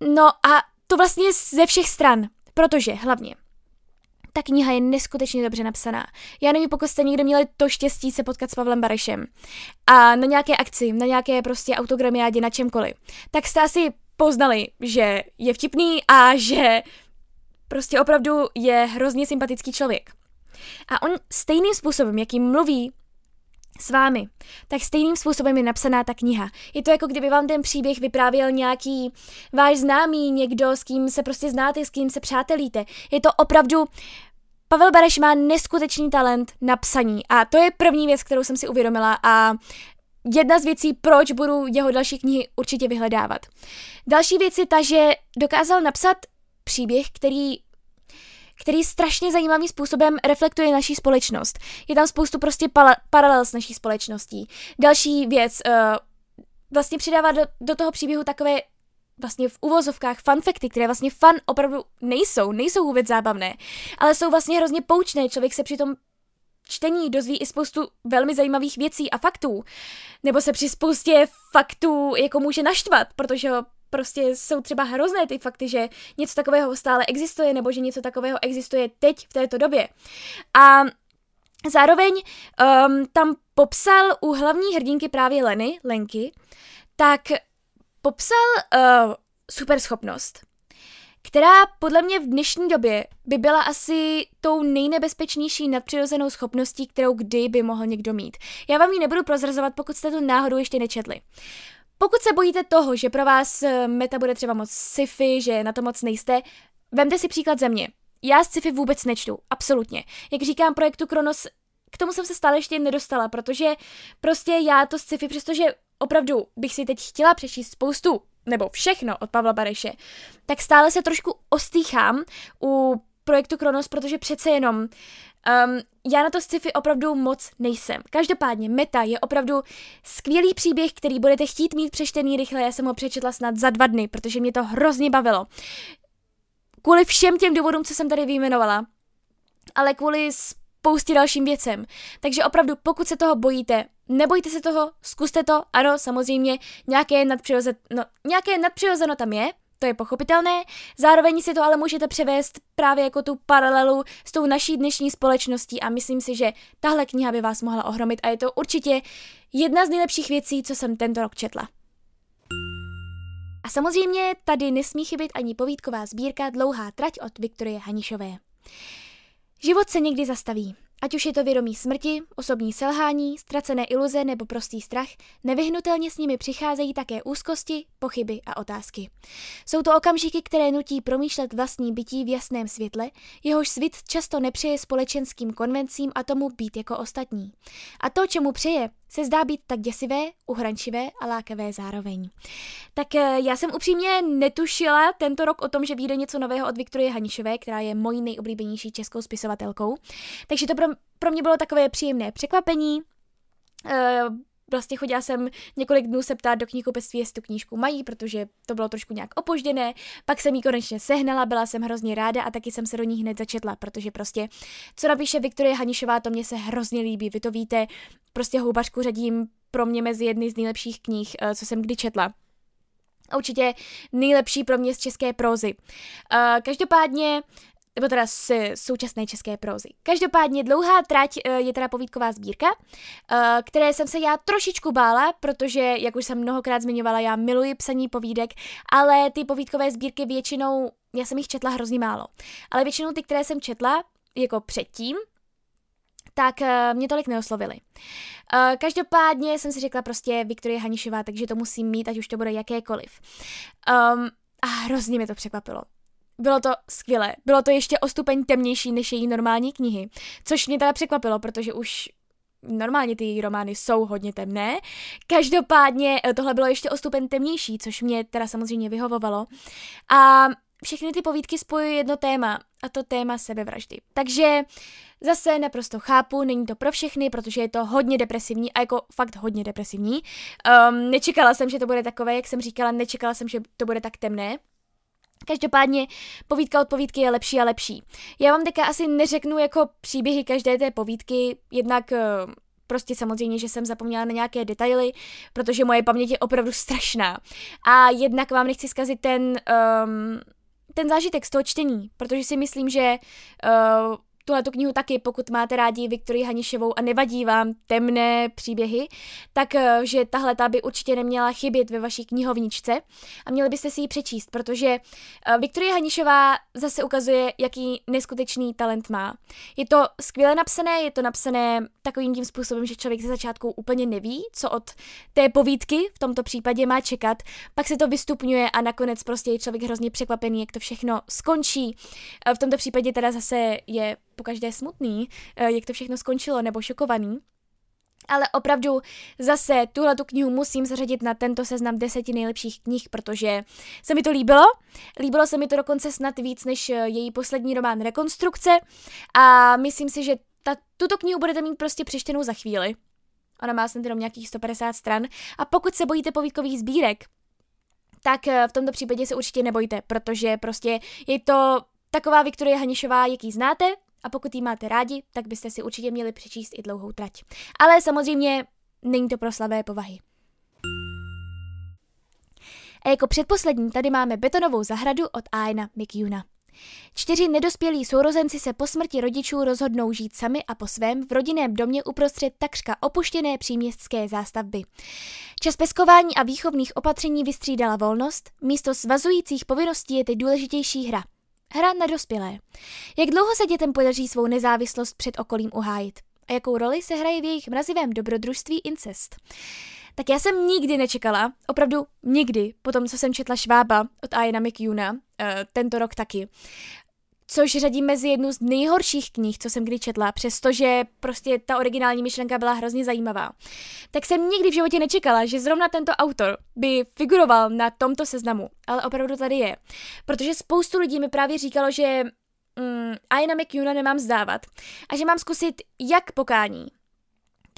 No a to vlastně ze všech stran, protože hlavně ta kniha je neskutečně dobře napsaná. Já nevím, pokud jste někdo měli to štěstí se potkat s Pavlem Barešem a na nějaké akci, na nějaké prostě autogramiádě, na čemkoliv, tak jste asi poznali, že je vtipný a že prostě opravdu je hrozně sympatický člověk. A on stejným způsobem, jakým mluví s vámi, tak stejným způsobem je napsaná ta kniha. Je to jako kdyby vám ten příběh vyprávěl nějaký váš známý, někdo, s kým se prostě znáte, s kým se přátelíte. Je to opravdu Pavel Bareš má neskutečný talent na psaní a to je první věc, kterou jsem si uvědomila a jedna z věcí, proč budu jeho další knihy určitě vyhledávat. Další věc je ta, že dokázal napsat příběh, který který strašně zajímavým způsobem reflektuje naší společnost. Je tam spoustu prostě pala- paralel s naší společností. Další věc, uh, vlastně přidává do, do toho příběhu takové vlastně v uvozovkách fanfekty, které vlastně fan opravdu nejsou, nejsou vůbec zábavné, ale jsou vlastně hrozně poučné. Člověk se při tom čtení dozví i spoustu velmi zajímavých věcí a faktů. Nebo se při spoustě faktů jako může naštvat, protože prostě jsou třeba hrozné ty fakty, že něco takového stále existuje, nebo že něco takového existuje teď v této době. A zároveň um, tam popsal u hlavní hrdinky právě Leny, Lenky, tak popsal uh, superschopnost, která podle mě v dnešní době by byla asi tou nejnebezpečnější nadpřirozenou schopností, kterou kdy by mohl někdo mít. Já vám ji nebudu prozrazovat, pokud jste to náhodou ještě nečetli. Pokud se bojíte toho, že pro vás eh, meta bude třeba moc sci-fi, že na to moc nejste, vemte si příklad ze mě. Já sci-fi vůbec nečtu, absolutně. Jak říkám projektu Kronos, k tomu jsem se stále ještě nedostala, protože prostě já to sci-fi, přestože opravdu bych si teď chtěla přečíst spoustu, nebo všechno od Pavla Bareše, tak stále se trošku ostýchám u projektu Kronos, protože přece jenom um, já na to sci-fi opravdu moc nejsem. Každopádně Meta je opravdu skvělý příběh, který budete chtít mít přečtený rychle. Já jsem ho přečetla snad za dva dny, protože mě to hrozně bavilo. Kvůli všem těm důvodům, co jsem tady vyjmenovala, ale kvůli spoustě dalším věcem. Takže opravdu, pokud se toho bojíte, nebojte se toho, zkuste to, ano, samozřejmě, nějaké, nadpřirozeno, no, nějaké nadpřirozeno tam je, to je pochopitelné, zároveň si to ale můžete převést právě jako tu paralelu s tou naší dnešní společností a myslím si, že tahle kniha by vás mohla ohromit a je to určitě jedna z nejlepších věcí, co jsem tento rok četla. A samozřejmě tady nesmí chybět ani povídková sbírka Dlouhá trať od Viktorie Hanišové. Život se někdy zastaví. Ať už je to vědomí smrti, osobní selhání, ztracené iluze nebo prostý strach, nevyhnutelně s nimi přicházejí také úzkosti, pochyby a otázky. Jsou to okamžiky, které nutí promýšlet vlastní bytí v jasném světle, jehož svit často nepřeje společenským konvencím a tomu být jako ostatní. A to, čemu přeje, se zdá být tak děsivé, uhrančivé a lákavé zároveň. Tak eh, já jsem upřímně netušila tento rok o tom, že vyjde něco nového od Viktorie Hanišové, která je mojí nejoblíbenější českou spisovatelkou. Takže to pro, pro mě bylo takové příjemné překvapení. Vlastně chodila jsem několik dnů se ptát do knihkupectví, jestli tu knížku mají, protože to bylo trošku nějak opožděné. Pak jsem ji konečně sehnala, byla jsem hrozně ráda a taky jsem se do ní hned začetla, protože prostě, co napíše Viktorie Hanišová, to mě se hrozně líbí. Vy to víte, prostě houbařku řadím pro mě mezi jedny z nejlepších knih, eh, co jsem kdy četla. A určitě nejlepší pro mě z české prózy. Uh, každopádně nebo teda z současné české prózy. Každopádně dlouhá trať eh, je teda povídková sbírka, eh, které jsem se já trošičku bála, protože, jak už jsem mnohokrát zmiňovala, já miluji psaní povídek, ale ty povídkové sbírky většinou, já jsem jich četla hrozně málo, ale většinou ty, které jsem četla, jako předtím, tak uh, mě tolik neoslovili. Každopádně jsem si řekla prostě Viktorie Hanišová, takže to musím mít, ať už to bude jakékoliv. Um, a hrozně mě to překvapilo. Bylo to skvělé. Bylo to ještě o stupeň temnější než její normální knihy, což mě teda překvapilo, protože už normálně ty její romány jsou hodně temné. Každopádně eh, tohle bylo ještě o stupeň temnější, což mě teda samozřejmě vyhovovalo. A všechny ty povídky spojuje jedno téma, a to téma sebevraždy. Takže zase naprosto chápu, není to pro všechny, protože je to hodně depresivní a jako fakt hodně depresivní. Um, nečekala jsem, že to bude takové, jak jsem říkala, nečekala jsem, že to bude tak temné. Každopádně povídka od povídky je lepší a lepší. Já vám teďka asi neřeknu jako příběhy každé té povídky, jednak uh, Prostě samozřejmě, že jsem zapomněla na nějaké detaily, protože moje paměť je opravdu strašná. A jednak vám nechci zkazit ten, um, ten zážitek z toho čtení, protože si myslím, že uh, tuhle tu knihu taky, pokud máte rádi Viktorii Hanišovou a nevadí vám temné příběhy, tak eh, že tahle ta by určitě neměla chybět ve vaší knihovničce a měli byste si ji přečíst, protože eh, Viktorie Hanišová zase ukazuje, jaký neskutečný talent má. Je to skvěle napsané, je to napsané takovým tím způsobem, že člověk ze začátku úplně neví, co od té povídky v tomto případě má čekat, pak se to vystupňuje a nakonec prostě je člověk hrozně překvapený, jak to všechno skončí. Eh, v tomto případě teda zase je pokaždé smutný, eh, jak to všechno skončilo, nebo šokovaný. Ale opravdu zase tuhle tu knihu musím zařadit na tento seznam deseti nejlepších knih, protože se mi to líbilo. Líbilo se mi to dokonce snad víc než eh, její poslední román Rekonstrukce a myslím si, že ta, tuto knihu budete mít prostě přečtenou za chvíli. Ona má snad jenom nějakých 150 stran a pokud se bojíte povídkových sbírek, tak eh, v tomto případě se určitě nebojte, protože prostě je to taková Viktorie Hanišová, jaký znáte, a pokud ji máte rádi, tak byste si určitě měli přečíst i dlouhou trať. Ale samozřejmě není to pro slabé povahy. A jako předposlední tady máme betonovou zahradu od Aina McEwana. Čtyři nedospělí sourozenci se po smrti rodičů rozhodnou žít sami a po svém v rodinném domě uprostřed takřka opuštěné příměstské zástavby. Čas peskování a výchovných opatření vystřídala volnost, místo svazujících povinností je teď důležitější hra – Hra na dospělé. Jak dlouho se dětem podaří svou nezávislost před okolím uhájit? A jakou roli se hraje v jejich mrazivém dobrodružství incest? Tak já jsem nikdy nečekala, opravdu nikdy, po tom, co jsem četla Švába od Iana McEwana, uh, tento rok taky, což řadím mezi jednu z nejhorších knih, co jsem kdy četla, přestože prostě ta originální myšlenka byla hrozně zajímavá. Tak jsem nikdy v životě nečekala, že zrovna tento autor by figuroval na tomto seznamu, ale opravdu tady je. Protože spoustu lidí mi právě říkalo, že mm, Aina McEwana nemám zdávat a že mám zkusit jak pokání,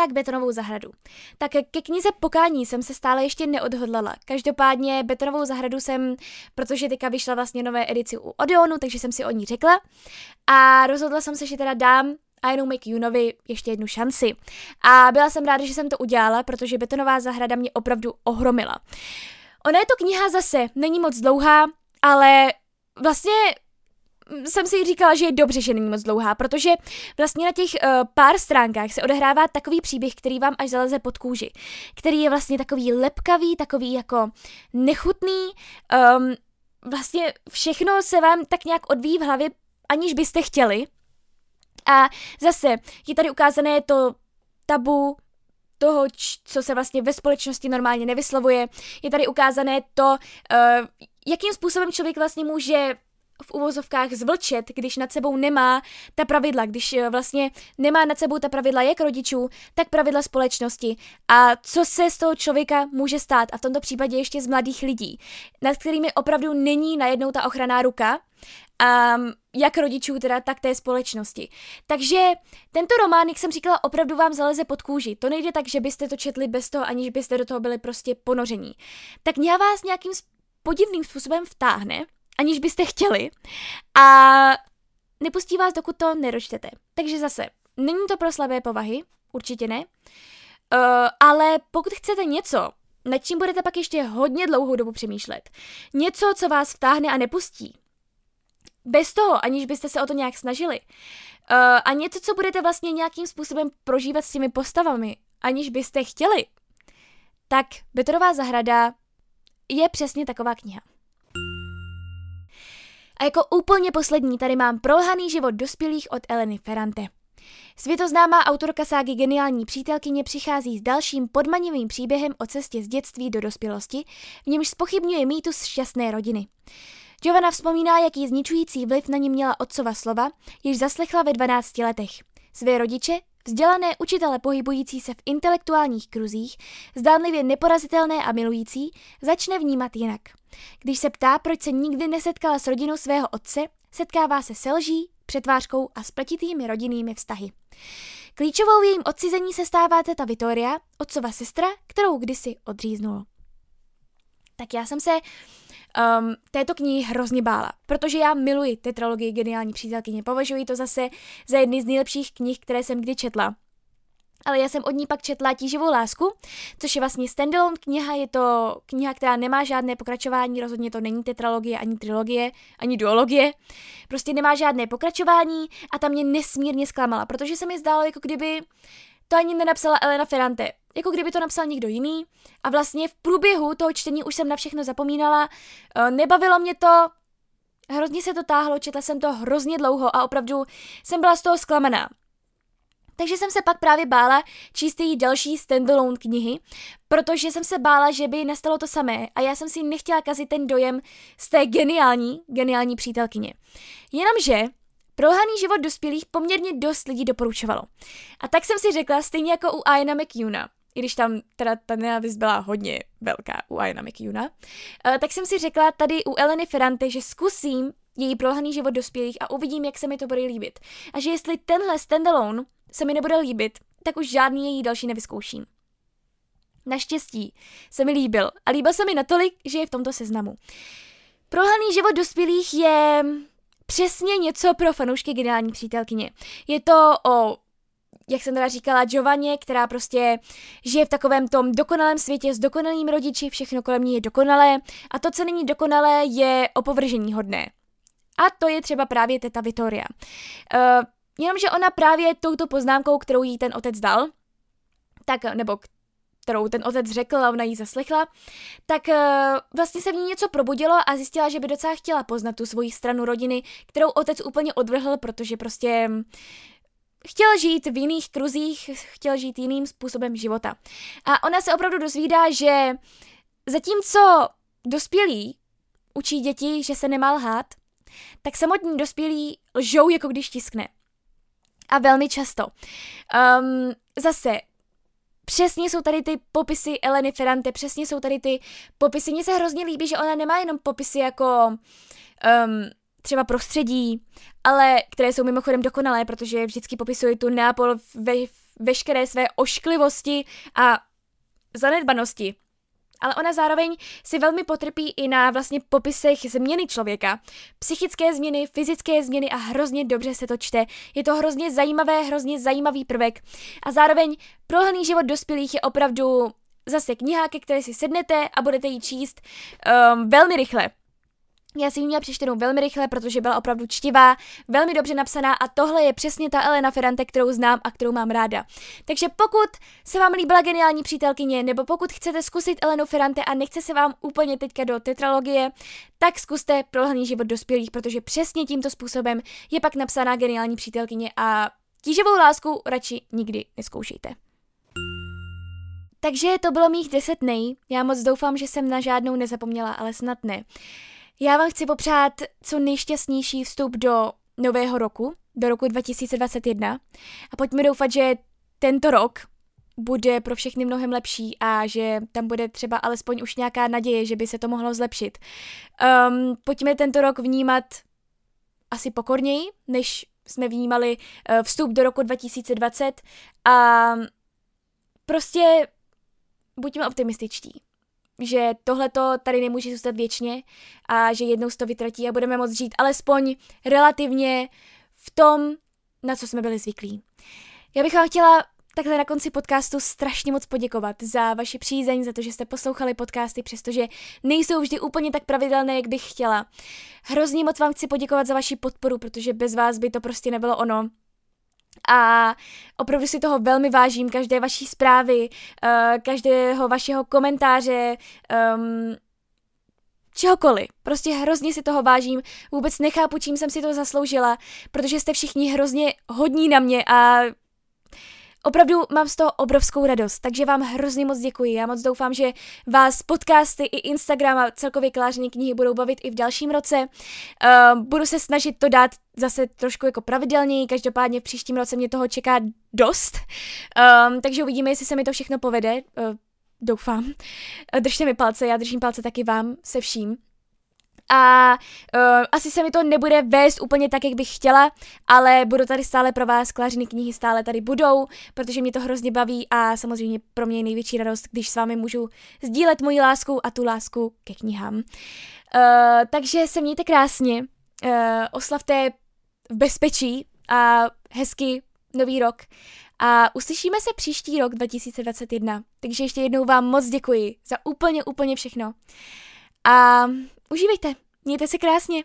tak betonovou zahradu. Tak ke knize Pokání jsem se stále ještě neodhodlala. Každopádně betonovou zahradu jsem, protože teďka vyšla vlastně nové edici u Odeonu, takže jsem si o ní řekla a rozhodla jsem se, že teda dám Ianu McEwanovi ještě jednu šanci. A byla jsem ráda, že jsem to udělala, protože betonová zahrada mě opravdu ohromila. Ona je to kniha zase, není moc dlouhá, ale vlastně jsem si říkala, že je dobře, že není moc dlouhá, protože vlastně na těch uh, pár stránkách se odehrává takový příběh, který vám až zaleze pod kůži, který je vlastně takový lepkavý, takový jako nechutný, um, vlastně všechno se vám tak nějak odvíjí v hlavě, aniž byste chtěli. A zase je tady ukázané to tabu toho, co se vlastně ve společnosti normálně nevyslovuje. Je tady ukázané to, uh, jakým způsobem člověk vlastně může v uvozovkách zvlčet, když nad sebou nemá ta pravidla, když eh, vlastně nemá nad sebou ta pravidla jak rodičů, tak pravidla společnosti. A co se z toho člověka může stát, a v tomto případě ještě z mladých lidí, nad kterými opravdu není najednou ta ochranná ruka, um, jak rodičů teda, tak té společnosti. Takže tento román, jak jsem říkala, opravdu vám zaleze pod kůži. To nejde tak, že byste to četli bez toho, aniž byste do toho byli prostě ponoření. Tak kniha vás nějakým podivným způsobem vtáhne, aniž byste chtěli a nepustí vás, dokud to neročtete. Takže zase, není to pro slabé povahy, určitě ne, uh, ale pokud chcete něco, nad čím budete pak ještě hodně dlouhou dobu přemýšlet, něco, co vás vtáhne a nepustí, bez toho, aniž byste se o to nějak snažili, uh, a něco, co budete vlastně nějakým způsobem prožívat s těmi postavami, aniž byste chtěli, tak Betorová zahrada je přesně taková kniha. A jako úplně poslední tady mám Prolhaný život dospělých od Eleny Ferrante. Světoznámá autorka ságy Geniální přítelkyně přichází s dalším podmanivým příběhem o cestě z dětství do dospělosti, v němž spochybňuje mýtus šťastné rodiny. Giovanna vzpomíná, jaký zničující vliv na ní měla otcova slova, jež zaslechla ve 12 letech. Své rodiče, vzdělané učitele pohybující se v intelektuálních kruzích, zdánlivě neporazitelné a milující, začne vnímat jinak. Když se ptá, proč se nikdy nesetkala s rodinou svého otce, setkává se se lží, přetvářkou a spletitými rodinnými vztahy. Klíčovou v jejím odcizení se stává teta Vittoria, otcova sestra, kterou kdysi odříznul. Tak já jsem se um, této knihy hrozně bála, protože já miluji tetralogii Geniální přítelkyně, považuji to zase za jedny z nejlepších knih, které jsem kdy četla. Ale já jsem od ní pak četla Tíživou lásku, což je vlastně standalone kniha, je to kniha, která nemá žádné pokračování, rozhodně to není tetralogie, ani trilogie, ani duologie, prostě nemá žádné pokračování a ta mě nesmírně zklamala, protože se mi zdálo, jako kdyby to ani nenapsala Elena Ferrante, jako kdyby to napsal někdo jiný a vlastně v průběhu toho čtení už jsem na všechno zapomínala, eh, nebavilo mě to, hrozně se to táhlo, četla jsem to hrozně dlouho a opravdu jsem byla z toho zklamaná. Takže jsem se pak právě bála číst její další standalone knihy, protože jsem se bála, že by nastalo to samé a já jsem si nechtěla kazit ten dojem z té geniální, geniální přítelkyně. Jenomže prolhaný život dospělých poměrně dost lidí doporučovalo. A tak jsem si řekla, stejně jako u Iana McEwana, i když tam teda ta nenávist byla hodně velká u Iana McEwana, uh, tak jsem si řekla tady u Eleny Ferrante, že zkusím její prolhaný život dospělých a uvidím, jak se mi to bude líbit. A že jestli tenhle standalone se mi nebude líbit, tak už žádný její další nevyzkouším. Naštěstí se mi líbil a líbil se mi natolik, že je v tomto seznamu. Prohaný život dospělých je přesně něco pro fanoušky geniální přítelkyně. Je to o jak jsem teda říkala, Giovanně, která prostě žije v takovém tom dokonalém světě s dokonalými rodiči, všechno kolem ní je dokonalé a to, co není dokonalé, je opovržení hodné. A to je třeba právě teta Vittoria. Uh, Jenomže ona právě touto poznámkou, kterou jí ten otec dal, tak, nebo kterou ten otec řekl a ona ji zaslechla, tak uh, vlastně se v ní něco probudilo a zjistila, že by docela chtěla poznat tu svoji stranu rodiny, kterou otec úplně odvrhl, protože prostě chtěl žít v jiných kruzích, chtěl žít jiným způsobem života. A ona se opravdu dozvídá, že zatímco dospělí učí děti, že se nemá lhát, tak samotní dospělí lžou, jako když tiskne. A velmi často. Um, zase, přesně jsou tady ty popisy Eleny Ferrante, přesně jsou tady ty popisy. Mně se hrozně líbí, že ona nemá jenom popisy jako um, třeba prostředí, ale které jsou mimochodem dokonalé, protože vždycky popisuje tu Neapol ve veškeré své ošklivosti a zanedbanosti ale ona zároveň si velmi potrpí i na vlastně popisech změny člověka. Psychické změny, fyzické změny a hrozně dobře se to čte. Je to hrozně zajímavé, hrozně zajímavý prvek. A zároveň prohlný život dospělých je opravdu zase kniha, ke které si sednete a budete ji číst um, velmi rychle. Já si ji měla přečtenou velmi rychle, protože byla opravdu čtivá, velmi dobře napsaná a tohle je přesně ta Elena Ferrante, kterou znám a kterou mám ráda. Takže pokud se vám líbila geniální přítelkyně, nebo pokud chcete zkusit Elenu Ferrante a nechce se vám úplně teďka do tetralogie, tak zkuste Prolhaný život dospělých, protože přesně tímto způsobem je pak napsaná geniální přítelkyně a tíživou lásku radši nikdy neskoušejte. Takže to bylo mých 10 nej. Já moc doufám, že jsem na žádnou nezapomněla, ale snad ne. Já vám chci popřát co nejšťastnější vstup do nového roku, do roku 2021 a pojďme doufat, že tento rok bude pro všechny mnohem lepší a že tam bude třeba alespoň už nějaká naděje, že by se to mohlo zlepšit. Um, pojďme tento rok vnímat asi pokorněji, než jsme vnímali uh, vstup do roku 2020 a prostě buďme optimističtí že tohleto tady nemůže zůstat věčně a že jednou se to vytratí a budeme moct žít alespoň relativně v tom, na co jsme byli zvyklí. Já bych vám chtěla takhle na konci podcastu strašně moc poděkovat za vaši přízeň, za to, že jste poslouchali podcasty, přestože nejsou vždy úplně tak pravidelné, jak bych chtěla. Hrozně moc vám chci poděkovat za vaši podporu, protože bez vás by to prostě nebylo ono a opravdu si toho velmi vážím, každé vaší zprávy, uh, každého vašeho komentáře, um, čehokoliv. Prostě hrozně si toho vážím, vůbec nechápu, čím jsem si to zasloužila, protože jste všichni hrozně hodní na mě a Opravdu mám z toho obrovskou radost, takže vám hrozně moc děkuji. Já moc doufám, že vás podcasty i Instagram a celkově kláření knihy budou bavit i v dalším roce. Uh, budu se snažit to dát zase trošku jako pravidelněji, každopádně v příštím roce mě toho čeká dost, um, takže uvidíme, jestli se mi to všechno povede. Uh, doufám. Držte mi palce, já držím palce taky vám se vším a uh, asi se mi to nebude vést úplně tak, jak bych chtěla, ale budu tady stále pro vás, klářiny knihy stále tady budou, protože mě to hrozně baví a samozřejmě pro mě je největší radost, když s vámi můžu sdílet moji lásku a tu lásku ke knihám. Uh, takže se mějte krásně, uh, oslavte v bezpečí a hezky nový rok a uslyšíme se příští rok 2021. Takže ještě jednou vám moc děkuji za úplně, úplně všechno. A Užívejte, mějte se krásně.